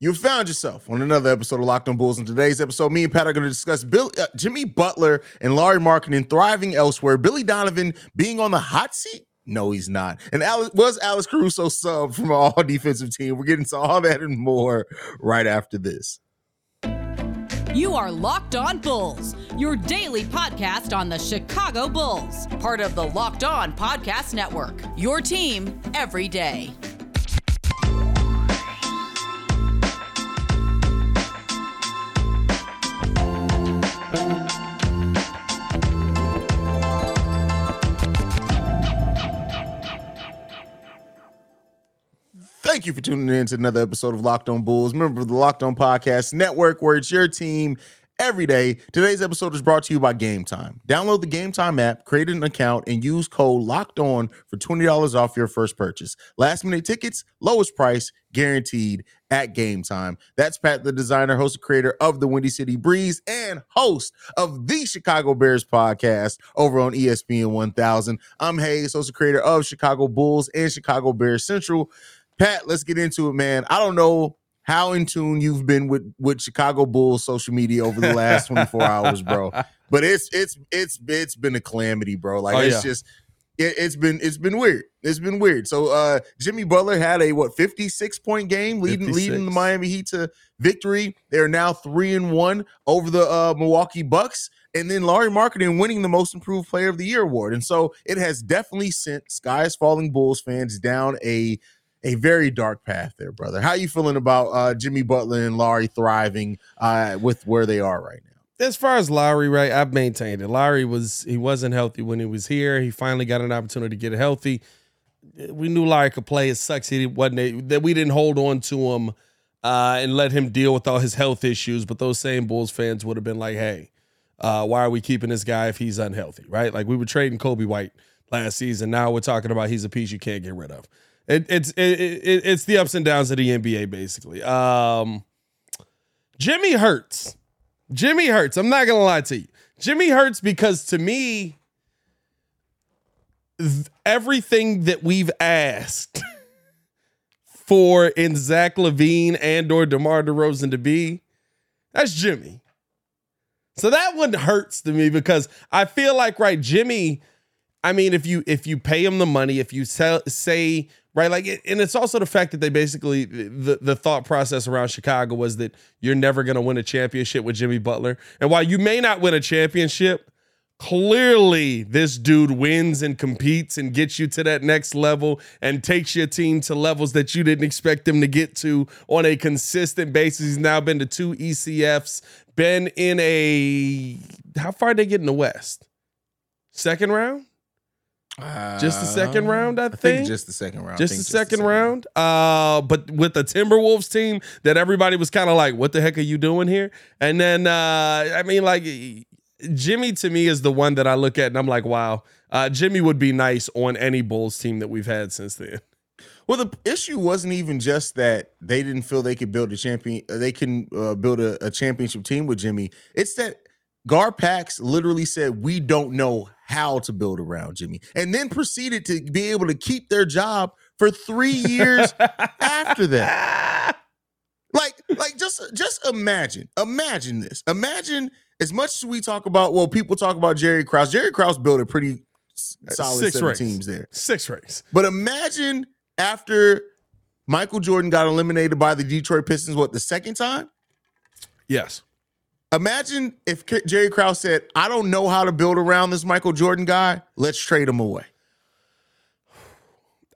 You found yourself on another episode of Locked On Bulls. In today's episode, me and Pat are going to discuss Bill, uh, Jimmy Butler and Lauri Markkanen thriving elsewhere. Billy Donovan being on the hot seat. No, he's not. And Alex, was Alex Caruso sub from our all defensive team? We're getting to all that and more right after this. You are Locked On Bulls, your daily podcast on the Chicago Bulls, part of the Locked On Podcast Network. Your team every day. Thank you for tuning in to another episode of Locked On Bulls, member of the Locked On Podcast Network, where it's your team every day. Today's episode is brought to you by Game Time. Download the Game Time app, create an account, and use code Locked On for twenty dollars off your first purchase. Last minute tickets, lowest price, guaranteed at Game Time. That's Pat, the designer, host, and creator of the Windy City Breeze, and host of the Chicago Bears podcast over on ESPN 1000. I'm Haize, host and creator of Chicago Bulls and Chicago Bears Central. Pat, let's get into it, man. I don't know how in tune you've been with with Chicago Bulls social media over the last 24 hours, bro. But it's it's it's it's been a calamity, bro. Like Oh, it's yeah. just it, it's been it's been weird. It's been weird. So uh Jimmy Butler had a what 56 point game leading leading the Miami Heat to victory. They're now 3 and 1 over the uh Milwaukee Bucks and then Lauri Markkanen winning the most improved player of the year award. And so it has definitely sent skies falling Bulls fans down a a very dark path there, brother. How are you feeling about uh Jimmy Butler and Lauri thriving uh with where they are right now? As far as Lauri, right, I've maintained it. Lauri was he wasn't healthy when he was here. He finally got an opportunity to get healthy. We knew Lauri could play. It sucks he wasn't that we didn't hold on to him uh, and let him deal with all his health issues. But those same Bulls fans would have been like, "Hey, uh, why are we keeping this guy if he's unhealthy?" Right? Like we were trading Coby White last season. Now we're talking about he's a piece you can't get rid of. It, it's it, it, it's the ups and downs of the NBA basically. Um, Jimmy hurts. Jimmy hurts. I'm not gonna lie to you. Jimmy hurts because to me, th- everything that we've asked for in Zach LaVine and or DeMar DeRozan to be, that's Jimmy. So that one hurts to me because I feel like right, Jimmy. I mean, if you if you pay him the money, if you sell, say right, like, and it's also the fact that they basically the the thought process around Chicago was that you're never going to win a championship with Jimmy Butler, and while you may not win a championship, clearly this dude wins and competes and gets you to that next level and takes your team to levels that you didn't expect them to get to on a consistent basis. He's now been to two ECFs, been in a how far did they get in the West? Second round? Just the second round, I I think think? just the second round. I just think the second round. Uh, but with the Timberwolves team, that everybody was kind of like, "What the heck are you doing here?" And then, uh, I mean, like Jimmy to me is the one that I look at and I'm like, "Wow, uh, Jimmy would be nice on any Bulls team that we've had since then." Well, the issue wasn't even just that they didn't feel they could build a champion. uh, They can uh, build a, a championship team with Jimmy. It's that Gar Garpax literally said, "We don't know how to build around Jimmy," and then proceeded to be able to keep their job for three years after that. Like, like just just imagine, imagine this. Imagine as much as we talk about. Well, people talk about Jerry Krause. Jerry Krause built a pretty uh, solid Six of rings. teams there. Six rings. But imagine after Michael Jordan got eliminated by the Detroit Pistons, what the second time? Yes. Imagine if Jerry Krause said, "I don't know how to build around this Michael Jordan guy. Let's trade him away."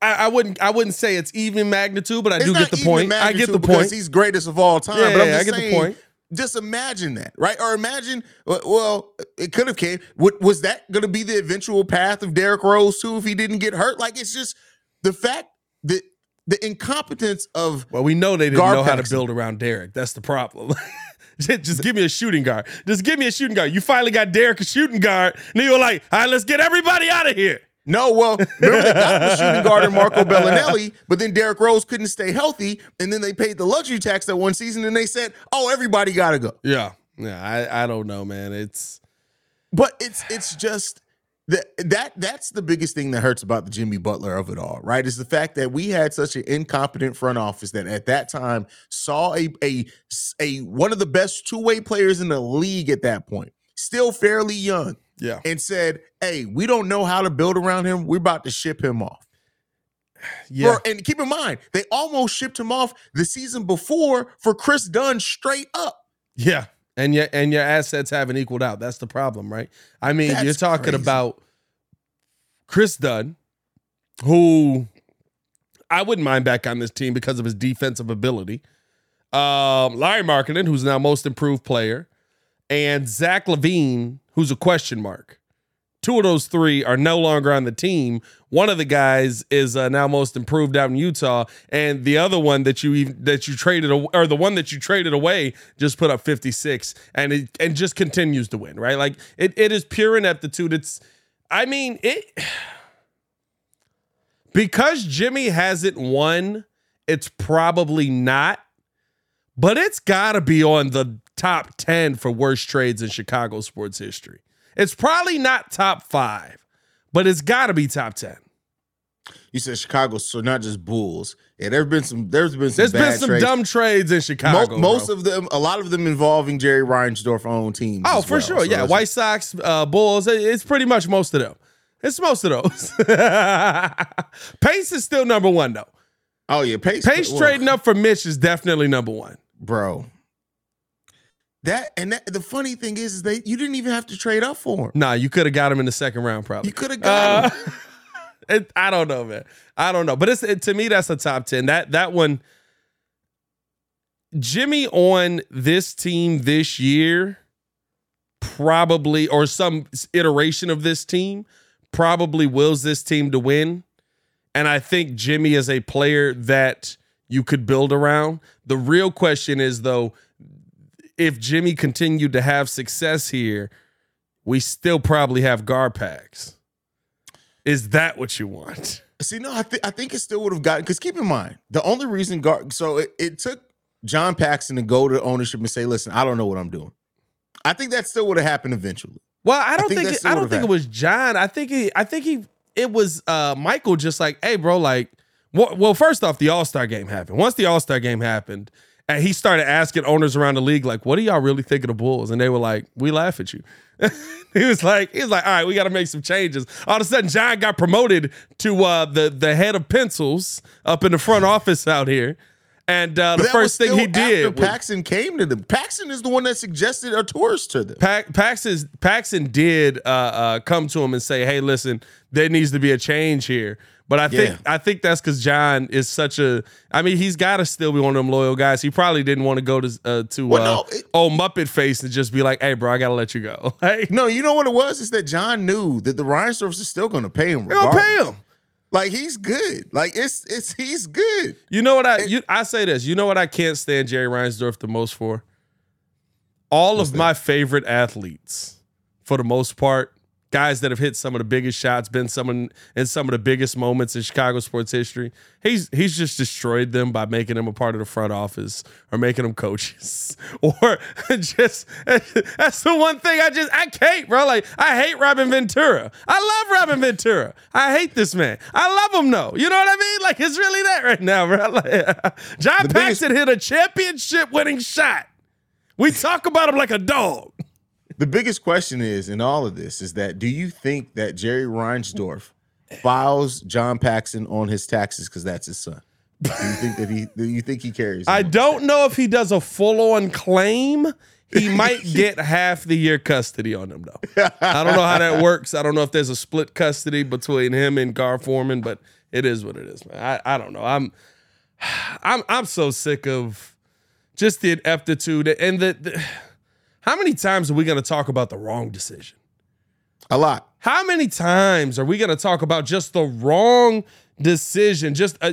I, I wouldn't. I wouldn't say it's even magnitude, but I It's do get the point. I get the because point. He's greatest of all time. Yeah, but I'm yeah, just I get the point. Just imagine that, right? Or imagine, well, it could have came. Was that going to be the eventual path of Derrick Rose too if he didn't get hurt? Like it's just the fact that the incompetence of Well, we know they didn't know how to build around Derrick. That's the problem. Just just give me a shooting guard. Just give me a shooting guard. You finally got Derrick a shooting guard, and you were like, all right, let's get everybody out of here. No, well, remember they got the shooting guard in Marco Belinelli, but then Derrick Rose couldn't stay healthy, and then they paid the luxury tax that one season, and they said, "Oh, everybody got to go." Yeah. Yeah. I, I don't know, man. It's But it's it's just the, that that's the biggest thing that hurts about the Jimmy Butler of it all, right? Is the fact that we had such an incompetent front office that at that time saw a a a one of the best two way players in the league at that point, still fairly young, Yeah. and said, "Hey, we don't know how to build around him. We're about to ship him off." Yeah. For- and keep in mind, they almost shipped him off the season before for Kris Dunn straight up. Yeah. And your and your assets haven't equaled out. That's the problem, right? I mean, That's you're talking crazy. about Kris Dunn, who I wouldn't mind back on this team because of his defensive ability. Um, Lauri Markkanen, who's now most improved player, and Zach LaVine, who's a question mark. Two of those three are no longer on the team. One of the guys is uh, now most improved out in Utah, and the other one that you even, that you traded or the one that you traded away just put up 56 and it and just continues to win, right? Like it, it is pure ineptitude. It's I mean, it because Jimmy hasn't won, it's probably not, but it's got to be on the top 10 for worst trades in Chicago sports history. It's probably not top five, but it's got to be top 10. You said Chicago, so not just Bulls. Yeah, there's been some. There's been some. There's been some trades. dumb trades in Mo- Chicago. most bro. of them, a lot of them involving Jerry Reinsdorf own teams. Oh, for well. sure. So yeah. White Sox, uh, Bulls. It's pretty much most of them. It's most of those. Pace is still number one, though. Oh yeah, Pace. Pace well, trading up for Mitch is definitely number one. bro. That and that, the funny thing is, is they you didn't even have to trade up for him. Nah, you could have got him in the second round, probably. You could have got Uh, him. it, I don't know, man. I don't know, but it's it, to me that's a top ten. That that one, Jimmy on this team this year, probably or some iteration of this team probably wills this team to win. And I think Jimmy is a player that you could build around. The real question is though, if Jimmy continued to have success here, we still probably have GarPax. Is that what you want? See, no, I think I think it still would have gotten because keep in mind the only reason guard. So it, it took John Paxson to go to ownership and say, "Listen, I don't know what I'm doing." I think that still would have happened eventually. Well, I don't think think, it, I don't think it was John. I think he I think he it was uh Michael just like, "Hey bro, like well, well first off the All-Star game happened. Once the All-Star game happened, and he started asking owners around the league like, "What do y'all really think of the Bulls?" And they were like, "We laugh at you." he was like, he was like, "All right, we got to make some changes." All of a sudden, John got promoted to uh the the head of pencils up in the front office out here. And uh, the But that was first thing he did was- Paxson came to them. Paxson is the one that suggested Arturas to them. Pax, Paxson, Paxson did uh, uh, come to him and say, "Hey, listen, there needs to be a change here." But I think Yeah. I think that's because John is such a. I mean, he's got to still be one of them loyal guys. He probably didn't want to go to uh, to Well, uh, no, it- old Muppet face and just be like, "Hey, bro, I gotta let you go." Hey, No, you know what it was? Is that John knew that the Reinsdorfs is still going to pay him. they gonna pay him. Like he's good. Like it's it's he's good. You know what I? You, I say this. You know what I can't stand Jerry Reinsdorf the most for? All of my favorite athletes, for the most part, guys that have hit some of the biggest shots, been someone in some of the biggest moments in Chicago sports history. He's he's just destroyed them by making them a part of the front office or making them coaches or just that's the one thing I just I can't, bro. Like I hate Robin Ventura. I love Robin Ventura. I hate this man. I love him though. You know what I mean? Like it's really that right now, bro. Like, John The biggest- hit a championship winning shot. We talk about him like a dog. The biggest question is in all of this is that do you think that Jerry Reinsdorf files John Paxson on his taxes because that's his son? Do you think that he do you think he carries? I don't know if he does a full on claim. He might get half the year custody on him, though. I don't know how that works. I don't know if there's a split custody between him and Gar Forman, but it is what it is, man. I, I don't know. I'm I'm I'm so sick of just the ineptitude and the, the how many times are we gonna talk about the wrong decision? a lot. How many times are we going to talk about just the wrong decision? Just uh,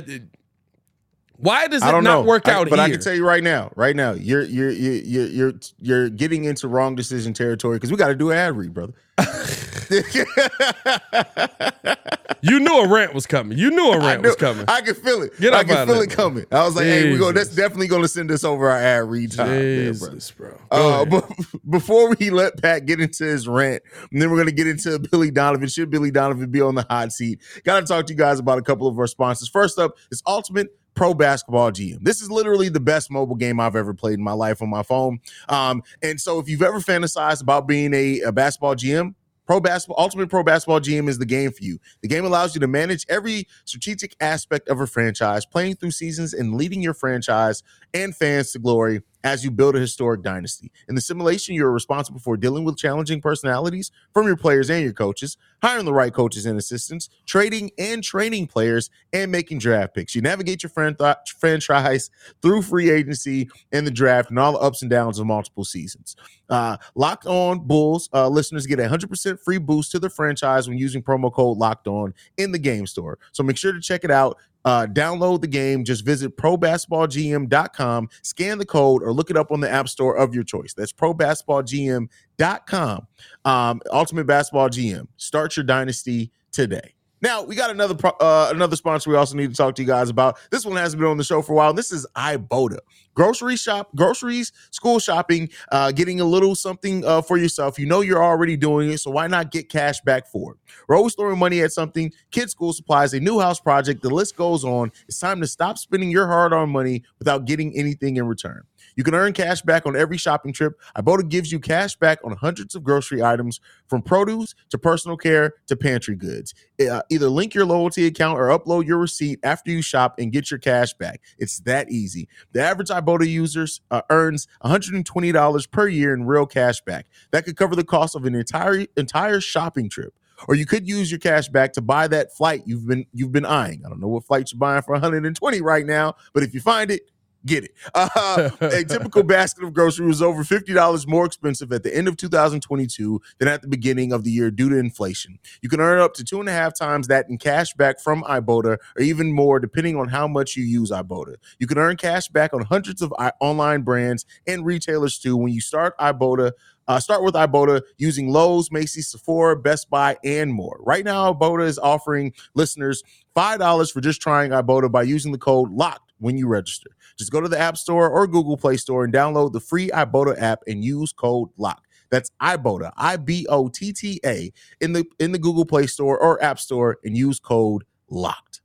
why does it don't know. work I- out but here? I can tell you right now, right now, you're you're you're you're you're, you're getting into wrong decision territory because we got to do an ad read, brother. You knew a rant was coming. You knew a rant knew, was coming. I could feel it. Get I could feel it coming. I was like, hey, we go. That's definitely going to send us over our ad read time. there, bro. Bro. Uh, but before we let Pat get into his rant, and then we're gonna get into Billy Donovan. Should Billy Donovan be on the hot seat? Got to talk to you guys about a couple of our sponsors. First up is Ultimate Pro Basketball GM. This is literally the best mobile game I've ever played in my life on my phone. Um, and so if you've ever fantasized about being a, a basketball GM, Pro Basketball Ultimate Pro Basketball GM is the game for you. The game allows you to manage every strategic aspect of a franchise, playing through seasons and leading your franchise and fans to glory as you build a historic dynasty. In the simulation, you're responsible for dealing with challenging personalities from your players and your coaches, hiring the right coaches and assistants, trading and training players, and making draft picks. You navigate your fran- franchise through free agency and the draft and all the ups and downs of multiple seasons. Uh, Locked On Bulls uh, listeners get a 100% free boost to their franchise when using promo code Locked On in the game store. So make sure to check it out. Uh, download the game. Just visit probasketballgm.com, scan the code, or look it up on the app store of your choice. That's probasketballgm.com. Um, Ultimate Basketball GM. Start your dynasty today. Now we got another uh, another sponsor we also need to talk to you guys about. This one hasn't been on the show for a while. This is Ibotta. Grocery shop, groceries, school shopping, uh, getting a little something uh, for yourself. You know you're already doing it, so why not get cash back for it? We're always throwing money at something, kids' school supplies, a new house project. The list goes on. It's time to stop spending your hard-earned money without getting anything in return. You can earn cash back on every shopping trip. Ibotta gives you cash back on hundreds of grocery items, from produce to personal care to pantry goods. Uh, either link your loyalty account or upload your receipt after you shop and get your cash back. It's that easy. The average Ibotta users uh, earns $120 per year in real cash back. That could cover the cost of an entire entire shopping trip. Or you could use your cash back to buy that flight you've been you've been eyeing. I don't know what flight you're buying for 120 right now, but if you find it, get it. Uh, a typical basket of groceries was over $50 more expensive at the end of 2022 than at the beginning of the year due to inflation. You can earn up to two and a half times that in cash back from Ibotta, or even more depending on how much you use Ibotta. You can earn cash back on hundreds of I- online brands and retailers too when you start Ibotta. Uh, start with Ibotta using Lowe's, Macy's, Sephora, Best Buy, and more. Right now, Ibotta is offering listeners $5 for just trying Ibotta by using the code LOCKED when you register. Just go to the App Store or Google Play Store and download the free Ibotta app and use code LOCK. That's Ibotta, I B O T T A, in the in the Google Play Store or App Store and use code LOCKED.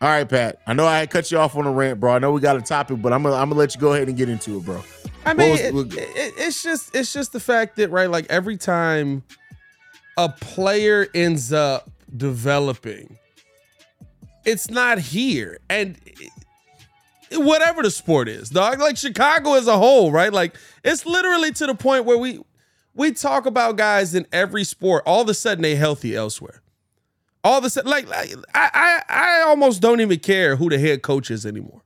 All right, Pat. I know I had cut you off on a rant, bro. I know we got a topic, but I'm gonna I'm gonna let you go ahead and get into it, bro. I mean, was- it- it- it's just it's just the fact that right, like every time a player ends up developing, it's not here, and whatever the sport is, dog. Like Chicago as a whole, right? Like it's literally to the point where we we talk about guys in every sport. All of a sudden, they healthy elsewhere. All of a sudden, like, like I, I I almost don't even care who the head coach is anymore.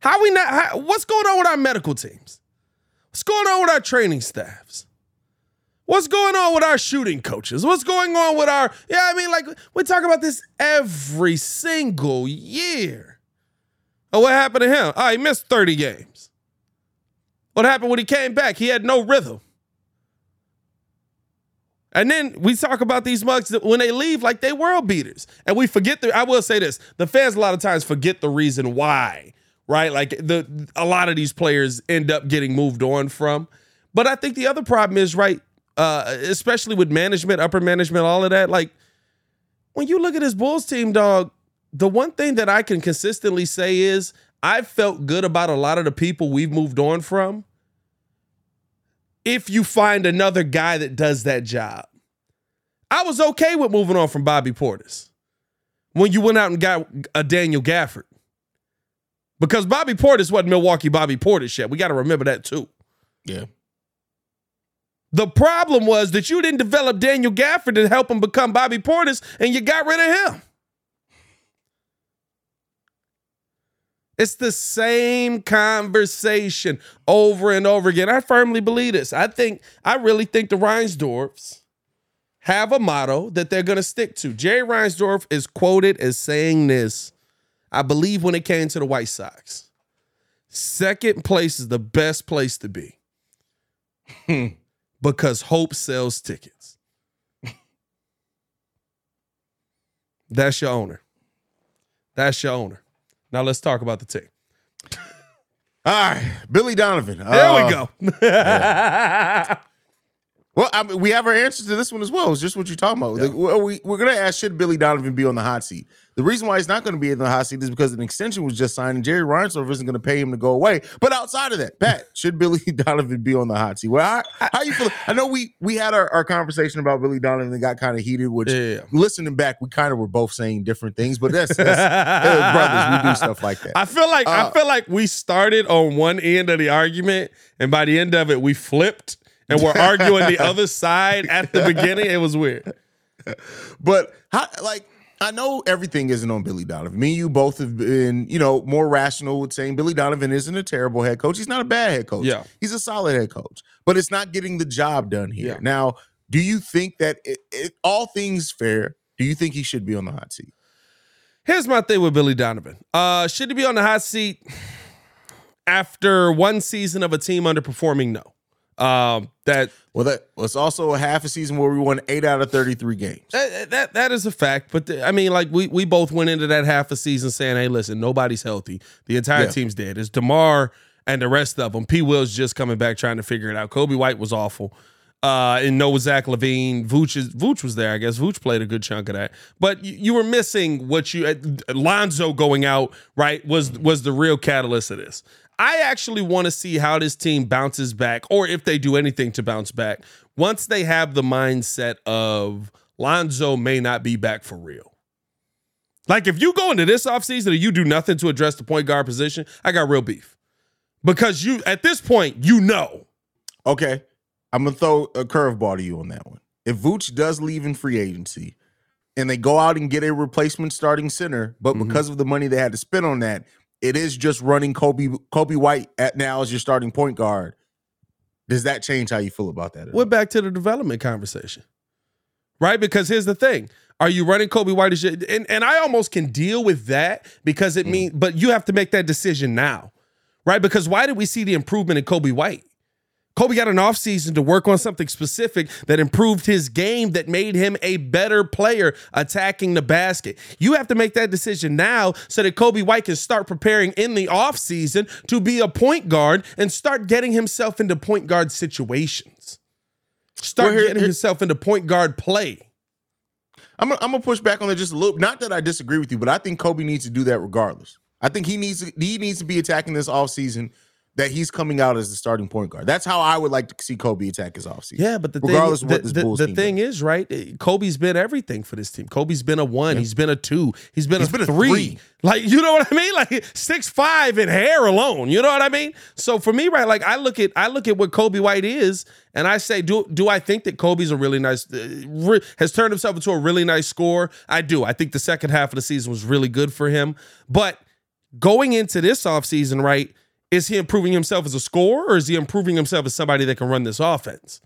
How we not? How, what's going on with our medical teams? What's going on with our training staffs? What's going on with our shooting coaches? What's going on with our? Yeah, I mean, like we talk about this every single year. Oh, what happened to him? Oh, he missed 30 games. What happened when he came back? He had no rhythm. And then we talk about these mugs that when they leave, like they world beaters. And we forget the, I will say this, the fans a lot of times forget the reason why, right? Like the a lot of these players end up getting moved on from. But I think the other problem is, right, uh, especially with management, upper management, all of that, like when you look at this Bulls team, dog, the one thing that I can consistently say is I felt good about a lot of the people we've moved on from if you find another guy that does that job. I was okay with moving on from Bobby Portis when you went out and got a Daniel Gafford. Because Bobby Portis wasn't Milwaukee Bobby Portis yet. We got to remember that too. Yeah. The problem was that you didn't develop Daniel Gafford to help him become Bobby Portis and you got rid of him. It's the same conversation over and over again. I firmly believe this. I think, I really think the Reinsdorfs have a motto that they're going to stick to. Jerry Reinsdorf is quoted as saying this, I believe, when it came to the White Sox. Second place is the best place to be hmm. Because hope sells tickets. That's your owner. That's your owner. Now let's talk about the team. All right, Billy Donovan. There Uh, we go. Well, I mean, we have our answers to this one as well. It's just what you're talking about. Like, well, we, we're going to ask should Billy Donovan be on the hot seat? The reason why he's not going to be in the hot seat is because an extension was just signed and Jerry Reinsdorf isn't going to pay him to go away. But outside of that, Pat, should Billy Donovan be on the hot seat? Well, how, how you feel? I know we we had our, our conversation about Billy Donovan and got kind of heated, which Yeah. listening back, we kind of were both saying different things, but that's, that's brothers. We do stuff like that. I feel like I Uh, feel like we started on one end of the argument, and by the end of it, we flipped and we're arguing the other side at the beginning. It was weird. But how, like, I know everything isn't on Billy Donovan. Me and you both have been, you know, more rational with saying Billy Donovan isn't a terrible head coach. He's not a bad head coach. Yeah. He's a solid head coach, but it's not getting the job done here. Yeah. Now, do you think that it, it, all things fair? Do you think he should be on the hot seat? Here's my thing with Billy Donovan. Uh, should he be on the hot seat after one season of a team underperforming? No. Um, that Well, that was also a half a season where we won eight out of 33 games. that that, that is a fact. But the- I mean, like we we both went into that half a season saying, "Hey, listen, nobody's healthy. The entire Yeah. team's dead. It's Demar and the rest of them. P. Will's just coming back trying to figure it out. Coby White was awful." Uh, and no Zach LaVine. Vooch is Vooch was there. I guess Vooch played a good chunk of that. But you, you were missing what you uh, Lonzo going out right was was the real catalyst of this. I actually want to see how this team bounces back, or if they do anything to bounce back once they have the mindset of Lonzo may not be back for real. Like if you go into this offseason and you do nothing to address the point guard position, I got real beef. Because you at this point, you know. Okay. I'm gonna throw a curveball to you on that one. If Vooch does leave in free agency and they go out and get a replacement starting center, but Mhm. because of the money they had to spend on that, it is just running Coby Coby White at now as your starting point guard. Does that change how you feel about that? We're back to the development conversation. Right? Because here's the thing. Are you running Coby White as your, and, and I almost can deal with that because it mm. means but you have to make that decision now. Right? Because why did we see the improvement in Coby White? Coby got an offseason to work on something specific that improved his game, that made him a better player attacking the basket. You have to make that decision now so that Coby White can start preparing in the offseason to be a point guard and start getting himself into point guard situations. Start Well, here- getting here- himself into point guard play. I'm gonna, push back on it just a little. Not that I disagree with you, but I think Coby needs to do that regardless. I think he needs to, he needs to be attacking this offseason that he's coming out as the starting point guard. That's how I would like to see Coby attack his offseason. Yeah, but the Regardless thing, what the, this Bulls the team thing is, right? eh, Coby's been everything for this team. Coby's been a one. He's been a two. He's been, He's a, been a three. three. Like you know what I mean? Like six five in hair alone. You know what I mean? So for me, right? Like I look at I look at what Coby White is, and I say, do do I think that Coby's a really nice uh, re- has turned himself into a really nice scorer? I do. I think the second half of the season was really good for him, but going into this offseason, right? Is he improving himself as a scorer or is he improving himself as somebody that can run this offense?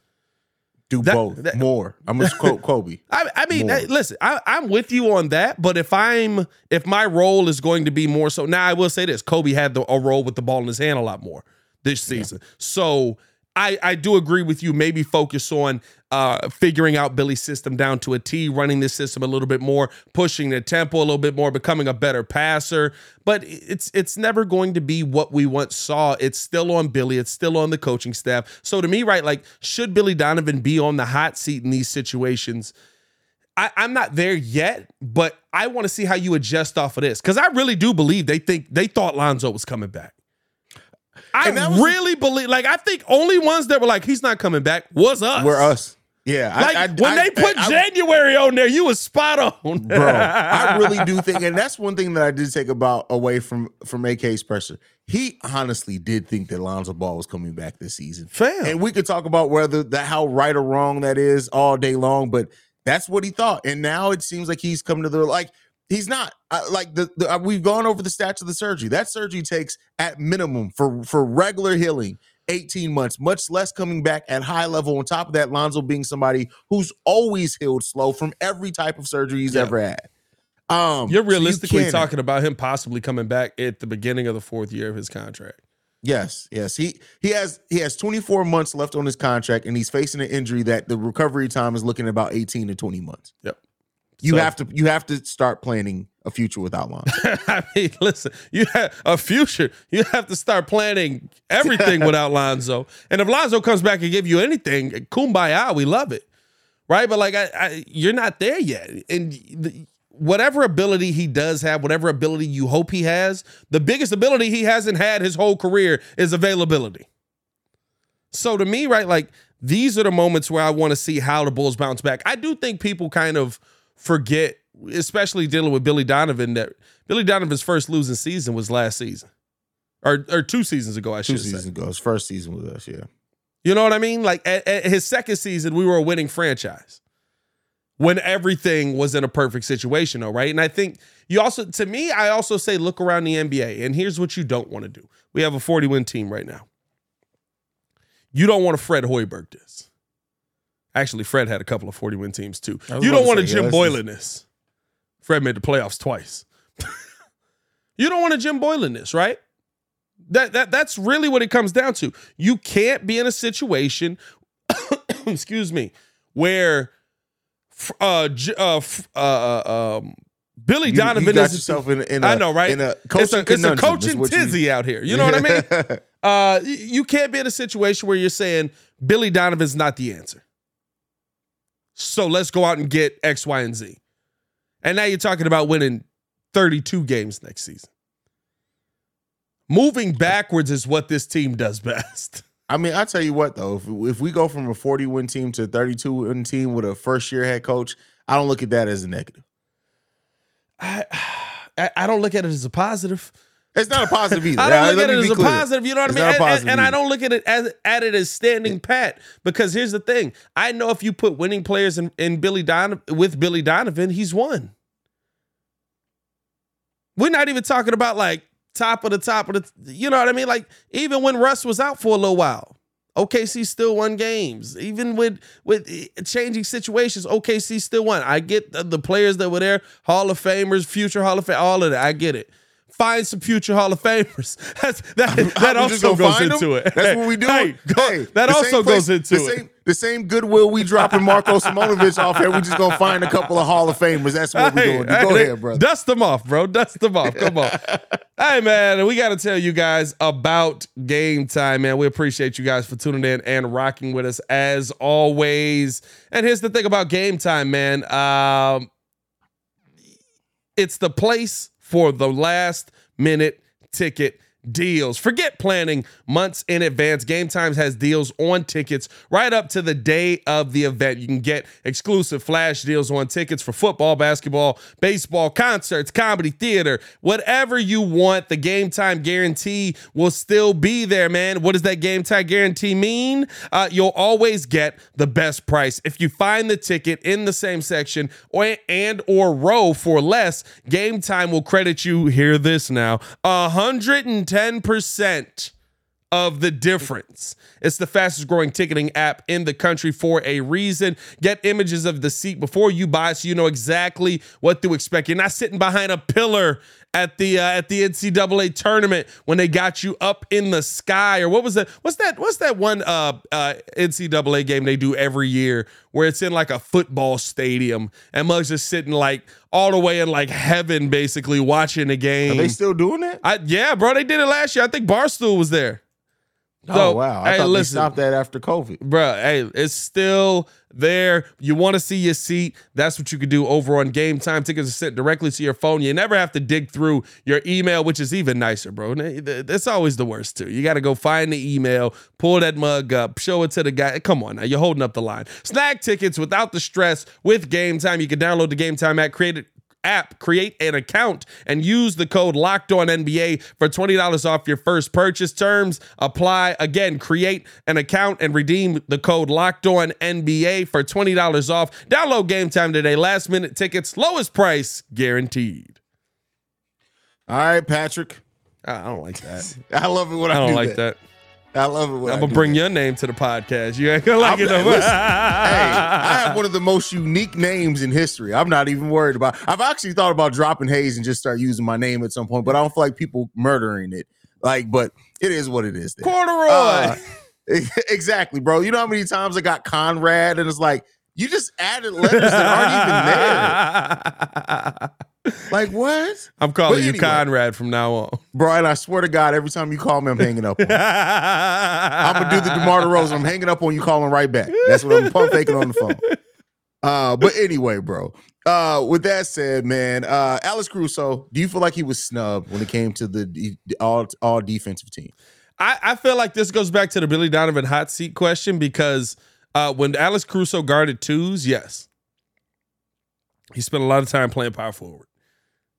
do That- both that- more. I'm gonna quote Kobe. I, I mean, listen, I, I'm with you on that. But if I'm, if my role is going to be more so, now I will say this: Coby had the, a role with the ball in his hand a lot more this season. So I, I do agree with you. Maybe focus on uh, figuring out Billy's system down to a T, running this system a little bit more, pushing the tempo a little bit more, becoming a better passer. But it's it's never going to be what we once saw. It's still on Billy. It's still on the coaching staff. So to me, right, like should Billy Donovan be on the hot seat in these situations? I, I'm not there yet, but I want to see how you adjust off of this because I really do believe they think they thought Lonzo was coming back. I And that was- really believe, like, I think only ones that were like, he's not coming back was us. We're us. Yeah. Like I- when I- they put I- I- January on there, you was spot on, bro. I really do think, and that's one thing that I did take about away from from AK's pressure. He honestly did think that Lonzo Ball was coming back this season. Fam. And we could talk about whether that how right or wrong that is all day long, but that's what he thought. And now it seems like he's coming to the like he's not uh, like the, the we've gone over the stats of the surgery. That surgery takes at minimum for for regular healing 18 months, much less coming back at high level. On top of that, Lonzo being somebody who's always healed slow from every type of surgery he's Yeah. ever had. Um, You're so you realistically talking about him possibly coming back at the beginning of the fourth year of his contract. Yes, yes. He he has he has 24 months left on his contract, and he's facing an injury that the recovery time is looking at about 18 to 20 months. Yep. You So- have to you have to start planning a future without Lonzo. I mean, listen, you have a future. You have to start planning everything without Lonzo. And if Lonzo comes back and give you anything, kumbaya, we love it, right? But like, I, I you're not there yet, and the, whatever ability he does have, whatever ability you hope he has, the biggest ability he hasn't had his whole career is availability. So to me, right, like these are the moments where I want to see how the Bulls bounce back. I do think people kind of forget, especially dealing with Billy Donovan, that Billy Donovan's first losing season was last season. Or, or two seasons ago, I Two should seasons say. ago, his first season with us, yeah. You know what I mean? Like at, at his second season, we were a winning franchise when everything was in a perfect situation, though, right? And I think you also, to me, I also say look around the NBA, and here's what you don't want to do. We have a 40 win team right now. You don't want to Fred Hoiberg this. Actually, Fred had a couple of 40 win teams too. You don't want to Jim yeah, Boylan this. Fred made the playoffs twice. you don't want to Jim Boylan this, right? That that that's really what it comes down to. You can't be in a situation, excuse me, where uh, uh, uh, uh, um, Billy You, Donovan you got is yourself in, in a, I know, right? In a it's a, it's a coaching what you- tizzy out here. You know what I mean? Uh, you can't be in a situation where you're saying Billy Donovan's not the answer. So let's go out and get X, Y, and Z. And now you're talking about winning 32 games next season. Moving backwards is what this team does best. I mean, I tell you what though, if, if we go from a 40 win team to a 32 win team with a first year head coach, I don't look at that as a negative. I, I I don't look at it as a positive. It's not a positive either. I don't look let at it as a clear. positive. You know what It's I mean? And- and, and I don't look at it as at it as standing pat because here's the thing: I know if you put winning players in, in Billy Donovan with Billy Donovan, he's won. We're not even talking about like top of the top of the. You know what I mean? Like even when Russ was out for a little while, OKC still won games. Even with with eh, changing situations, OKC still won. I get the, the players that were there, Hall of Famers, future Hall of Fame, all of that. I get it. Find some future Hall of Famers. That's that. That also goes into them? it. That's what we do. Hey, go- Hey, that also same goes into the it. Same, the same goodwill we dropping Marko Simonovic off here. We just gonna find a couple of Hall of Famers. That's what we're doing. Go hey, ahead, brother. Dust them off, bro. Dust them off. Come on. hey, man, we got to tell you guys about game time, man. We appreciate you guys for tuning in and rocking with us as always. And here's the thing about game time, man. Um, it's the place for the last minute ticket deals. Forget planning months in advance. Game Times has deals on tickets right up to the day of the event. You can get exclusive flash deals on tickets for football, basketball, baseball, concerts, comedy, theater, whatever you want. The Game Time guarantee will still be there, man. What does that Game Time guarantee mean? Uh, you'll always get the best price. If you find the ticket in the same section or and or row for less, Game Time will credit you. Hear this now: hundred and ten percent of the difference. It's the fastest growing ticketing app in the country for a reason. Get images of the seat before you buy so you know exactly what to expect. You're not sitting behind a pillar at the uh, at the NCAA tournament when they got you up in the sky or what was that what's that what's that one uh, uh, NCAA game they do every year where it's in like a football stadium and Muggs is sitting like all the way in like heaven basically watching the game. Are they still doing that? I, yeah, bro, they did it last year. I think Barstool was there. oh wow! I hey, thought listen. they stopped that after COVID. Bro, hey, it's still there. You want to see your seat? That's what you could do over on Game Time. Tickets are sent directly to your phone. You never have to dig through your email, which is even nicer, bro. That's always the worst too. You got to go find the email, pull that mug up, show it to the guy. Come on now, you're holding up the line. Snag tickets without the stress with Game Time. You can download the Game Time app, create it app, create an account, and use the code Locked On NBA for twenty dollars off your first purchase. Terms apply. Again, create an account and redeem the code Locked On NBA for twenty dollars off. Download Game Time today. Last minute tickets, lowest price guaranteed. All right, Patrick. I I don't like that. I love it when I, I don't do like that. I love it I'm gonna bring that. your name to the podcast. You ain't gonna like I'm- it no listen, hey, I have one of the most unique names in history. I'm not even worried about. I've actually thought about dropping Haize and just start using my name at some point, but I don't feel like people murdering it. Like, but it is what it is. then. Corduroy. Uh, exactly, bro. You know how many times I got Conrad and it's like You just added letters that aren't even there. Like what, I'm calling But you. Conrad from now on. bro? And I swear to God, every time you call me, I'm hanging up. On you. I'm gonna do the Demar Derozan. I'm hanging up on you, calling right back. That's what I'm pump faking on the phone. Uh, but anyway, bro. Uh, with that said, man, uh, Alex Caruso, do you feel like he was snubbed when it came to the, the all all defensive team? I, I feel like this goes back to the Billy Donovan hot seat question because uh, when Alex Caruso guarded twos, yes, he spent a lot of time playing power forward.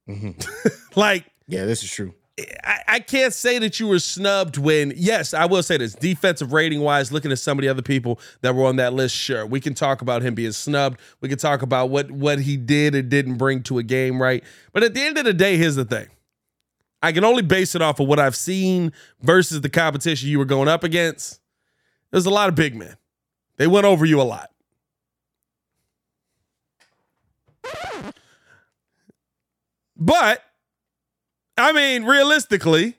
Mm-hmm. like Yeah, this is true. I, I can't say that you were snubbed when, yes, I will say this defensive rating wise, looking at some of the other people that were on that list, sure, we can talk about him being snubbed. We can talk about what what he did and didn't bring to a game, right? But at the end of the day, here's the thing. I can only base it off of what I've seen versus the competition you were going up against. There's a lot of big men. They went over you a lot. But I mean, realistically,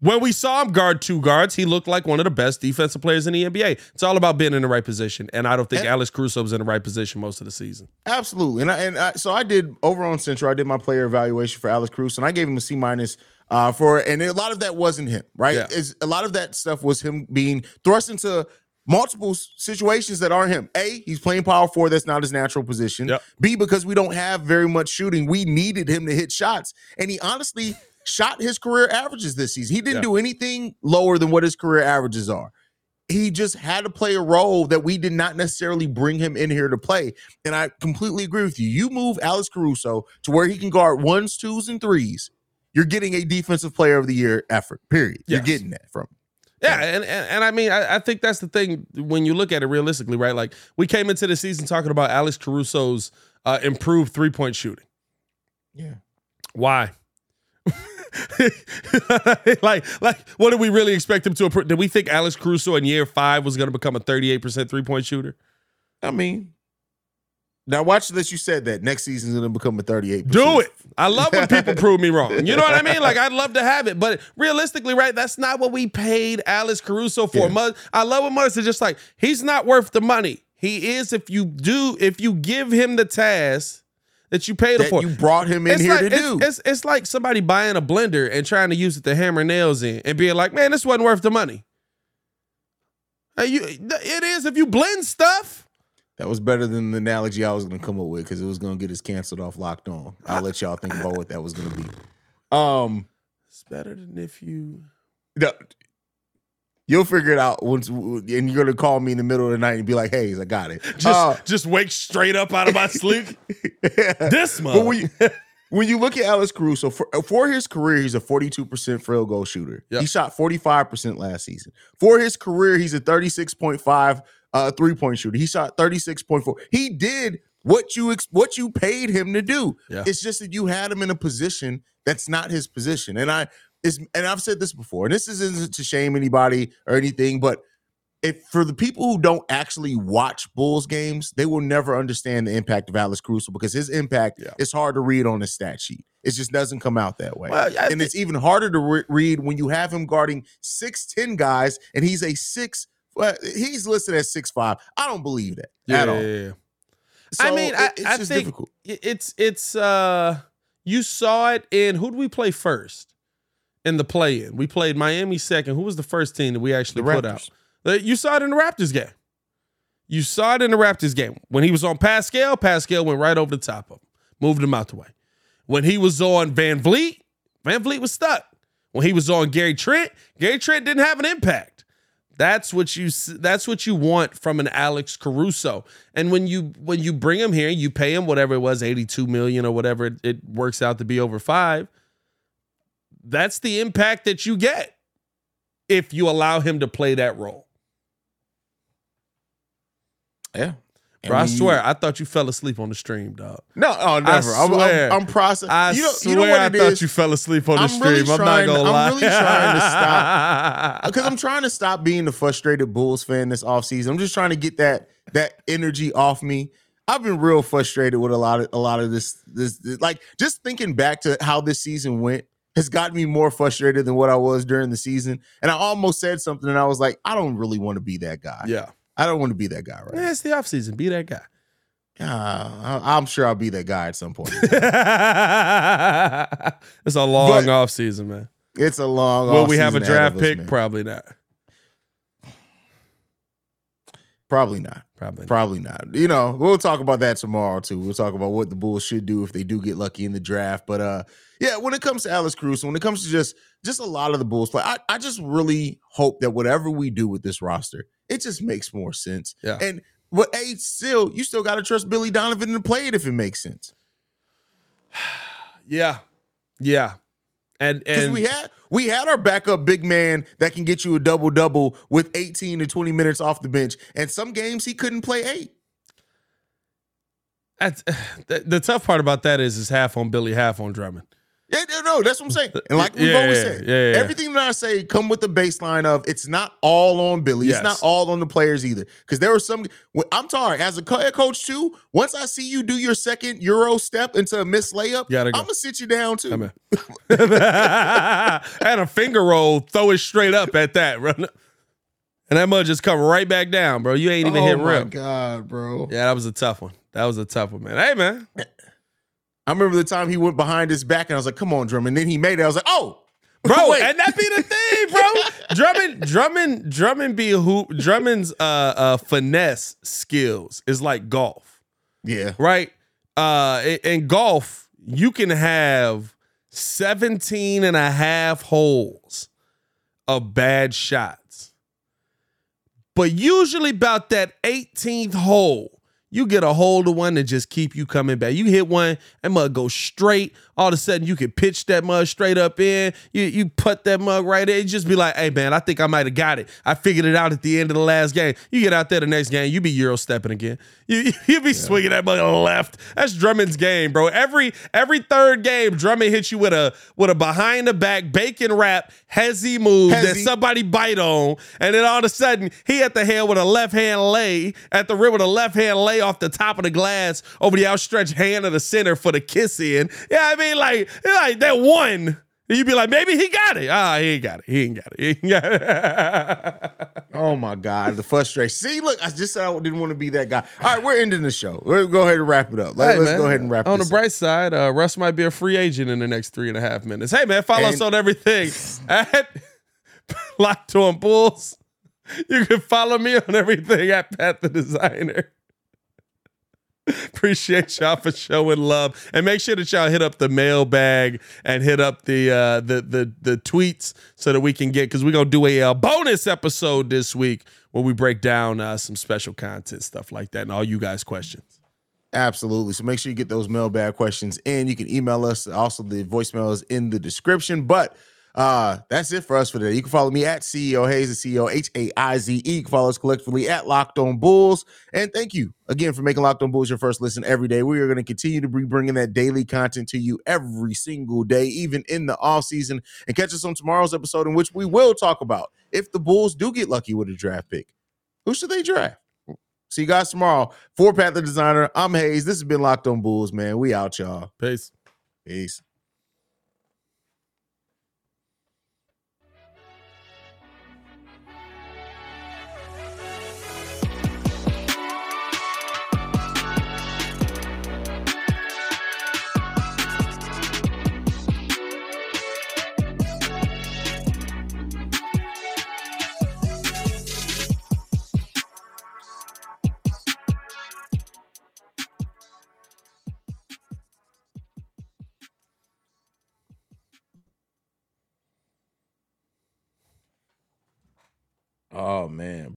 when we saw him guard two guards, he looked like one of the best defensive players in the NBA. It's all about being in the right position, and I don't think And- Alex Caruso was in the right position most of the season. Absolutely, and I, and I, so I did over on Central. I did my player evaluation for Alex Cruz, and I gave him a C minus uh, for, and a lot of that wasn't him, right? Yeah. Is a lot of that stuff was him being thrust into multiple situations that aren't him. A, he's playing power four. That's not his natural position. Yep. B, because we don't have very much shooting, we needed him to hit shots, and he honestly shot his career averages this season. He didn't Yeah. do anything lower than what his career averages are he just had to play a role that we did not necessarily bring him in here to play. And I completely agree with you. You move Alex Caruso to where he can guard ones, twos, and threes. You're getting a defensive player of the year effort. Period. You're getting that from. him. Yeah, and, and and I mean, I, I think that's the thing when you look at it realistically, right? Like we came into the season talking about Alex Caruso's uh, improved three point shooting. Yeah. Why? like, like, what did we really expect him to improve? Did we think Alex Caruso in year five was going to become a 38% three point shooter? I mean, now watch this. You said that next season's going to become a 38. Do it. I love when people prove me wrong. You know what I mean? Like, I'd love to have it. But realistically, right, that's not what we paid Alex Caruso for. Yeah. I love when Mudds is just like, he's not worth the money. He is if you do, if you give him the task that you paid him That for. you brought him in it's here like, to it's, do. It's, it's like somebody buying a blender and trying to use it to hammer nails in and being like, man, this wasn't worth the money. Hey, you, it is if you blend stuff. That was better than the analogy I was going to come up with because it was going to get us canceled off locked on. I'll let y'all think about what that was going to be. Um, It's better than if you. No, you'll figure it out once, and you're gonna call me in the middle of the night and be like, "Hey, I got it." Just, Uh, just wake straight up out of my sleep. this but month. when you, when you look at Alex Caruso for, for his career, he's a 42% field goal shooter. Yep. He shot 45% last season. For his career, he's a 36.5 uh, three point shooter. He shot 36.4. He did what you ex- what you paid him to do. Yeah. It's just that you had him in a position that's not his position. And I is and I've said this before, and this isn't to shame anybody or anything, but if for the people who don't actually watch Bulls games, they will never understand the impact of Alex Caruso because his impact Yeah. is hard to read on the stat sheet. It just doesn't come out that way. Well, and it's even harder to re- read when you have him guarding 6'10 guys and he's a six well, he's listed at six five. I don't believe that yeah, at all. yeah, yeah. So I mean, I, I just think difficult. it's it's uh you saw it in who did we play first in the play in? We played Miami second. Who was the first team that we actually The put Raptors. out? You saw it in the Raptors game. You saw it in the Raptors game. When he was on Pascal, Pascal went right over the top of him, moved him out the way. When he was on VanVleet, Van Vliet was stuck. When he was on Gary Trent, Gary Trent didn't have an impact. That's what you that's what you want from an Alex Caruso. And when you when you bring him here, you pay him whatever it was, 82 million or whatever it, it works out to be over 5. That's the impact that you get if you allow him to play that role. Yeah. And Bro, I when you- swear, I thought you fell asleep on the stream, dog. No, oh, never. I'm, swear. I'm, I'm processing. I you know, swear you know what I thought is? you fell asleep on the I'm stream. really I'm not gonna lie. I'm really trying to stop. Uh, because I'm trying to stop being the frustrated Bulls fan this offseason. I'm just trying to get that that energy off me. I've been real frustrated with a lot of a lot of this this, this- like just thinking back to how this season went has gotten me more frustrated than what I was during the season. And I almost said something and I was like, I don't really want to be that guy. yeah. I don't want to be that guy, right? Yeah, it's the offseason. Be that guy. Yeah, I'm sure I'll be that guy at some point. it's a long But- off season, man. it's a long. Will we have a draft pick? man. Probably not. Probably not. Probably not. Probably not. You know, we'll talk about that tomorrow too. We'll talk about what the Bulls should do if they do get lucky in the draft. But uh yeah, when it comes to Alice Cruz, when it comes to just just a lot of the Bulls play, I, I just really hope that whatever we do with this roster, it just makes more sense. Yeah. And but hey, still, you still gotta trust Billy Donovan to play it if it makes sense. Yeah. Yeah. And and we had we had our backup big man that can get you a double double with 18 to 20 minutes off the bench. And some games he couldn't play eight. that's, the, the tough part about that is is half on Billy, half on Drummond. Yeah, no, no, that's what I'm saying. And like we've Yeah, always said, yeah, yeah. everything that I say come with the baseline of it's not all on Billy. Yes. It's not all on the players either. Because there were some. I'm sorry, as a coach too. Once I see you do your second Euro step into a missed layup, go. I'm gonna sit you down too. I mean, and a finger roll, throw it straight up at that, bro. And that mud just come right back down, bro. You ain't even oh hit rim. Oh my god, bro! Yeah, that was a tough one. That was a tough one, man. Hey, man. I remember the time he went behind his back, and I was like, "Come on, Drummond." And then he made it. I was like, "Oh, Bro, Wait. and that be the thing, bro. Drummond, Drummond, Drummond be a hoop. Drummond's uh uh finesse skills is like golf. yeah, right? Uh, in, in golf, you can have 17 and a half holes of bad shots. But usually about that 18th hole, you get a hold of one that just keep you coming back. You hit one, that mug goes straight. All of a sudden, you can pitch that mug straight up in. You you put that mug right in. You just be like, hey man, I think I might have got it. I figured it out at the end of the last game. You get out there the next game, you be euro stepping again. You you be swinging that mug left. That's Drummond's game, bro. Every every third game, Drummond hits you with a with a behind the back bacon wrap hezzy move that somebody bite on, and then all of a sudden he at the head with a left hand lay at the rim with a left hand lay off the top of the glass over the outstretched hand of the center for the kiss in. Yeah, I mean like like that one. And you'd be like, maybe he got it. Ah, he ain't got it. He ain't got it. He ain't got it. Oh my God, the frustration. See, look, I just said I didn't want to be that guy. All right, we're ending the show. We'll go ahead and wrap it up. Let, Hey, us go ahead and wrap On the up. bright side, uh, Russ might be a free agent in the next three and a half minutes. Hey, man, follow us on everything at Locked On Bulls. You can follow me on everything at Pat the Designer. Appreciate y'all for showing love, and make sure that y'all hit up the mailbag and hit up the uh, the the the tweets so that we can get because we're gonna do a uh, bonus episode this week where we break down uh, some special content stuff like that and all you guys questions. Absolutely. So make sure you get those mailbag questions in. You can email us. Also, the voicemail is in the description. But uh that's it for us for today. You can follow me at CEO Haize, the CEO H A I Z E. You can follow us collectively at Locked On Bulls. And thank you again for making Locked On Bulls your first listen every day. We are going to continue to be bringing that daily content to you every single day, even in the off season. And catch us on tomorrow's episode, in which we will talk about if the Bulls do get lucky with a draft pick, who should they draft? See you guys tomorrow. For Pat the Designer, I'm Haize. This has been Locked On Bulls, man. We out, y'all. Peace. Peace. Oh man.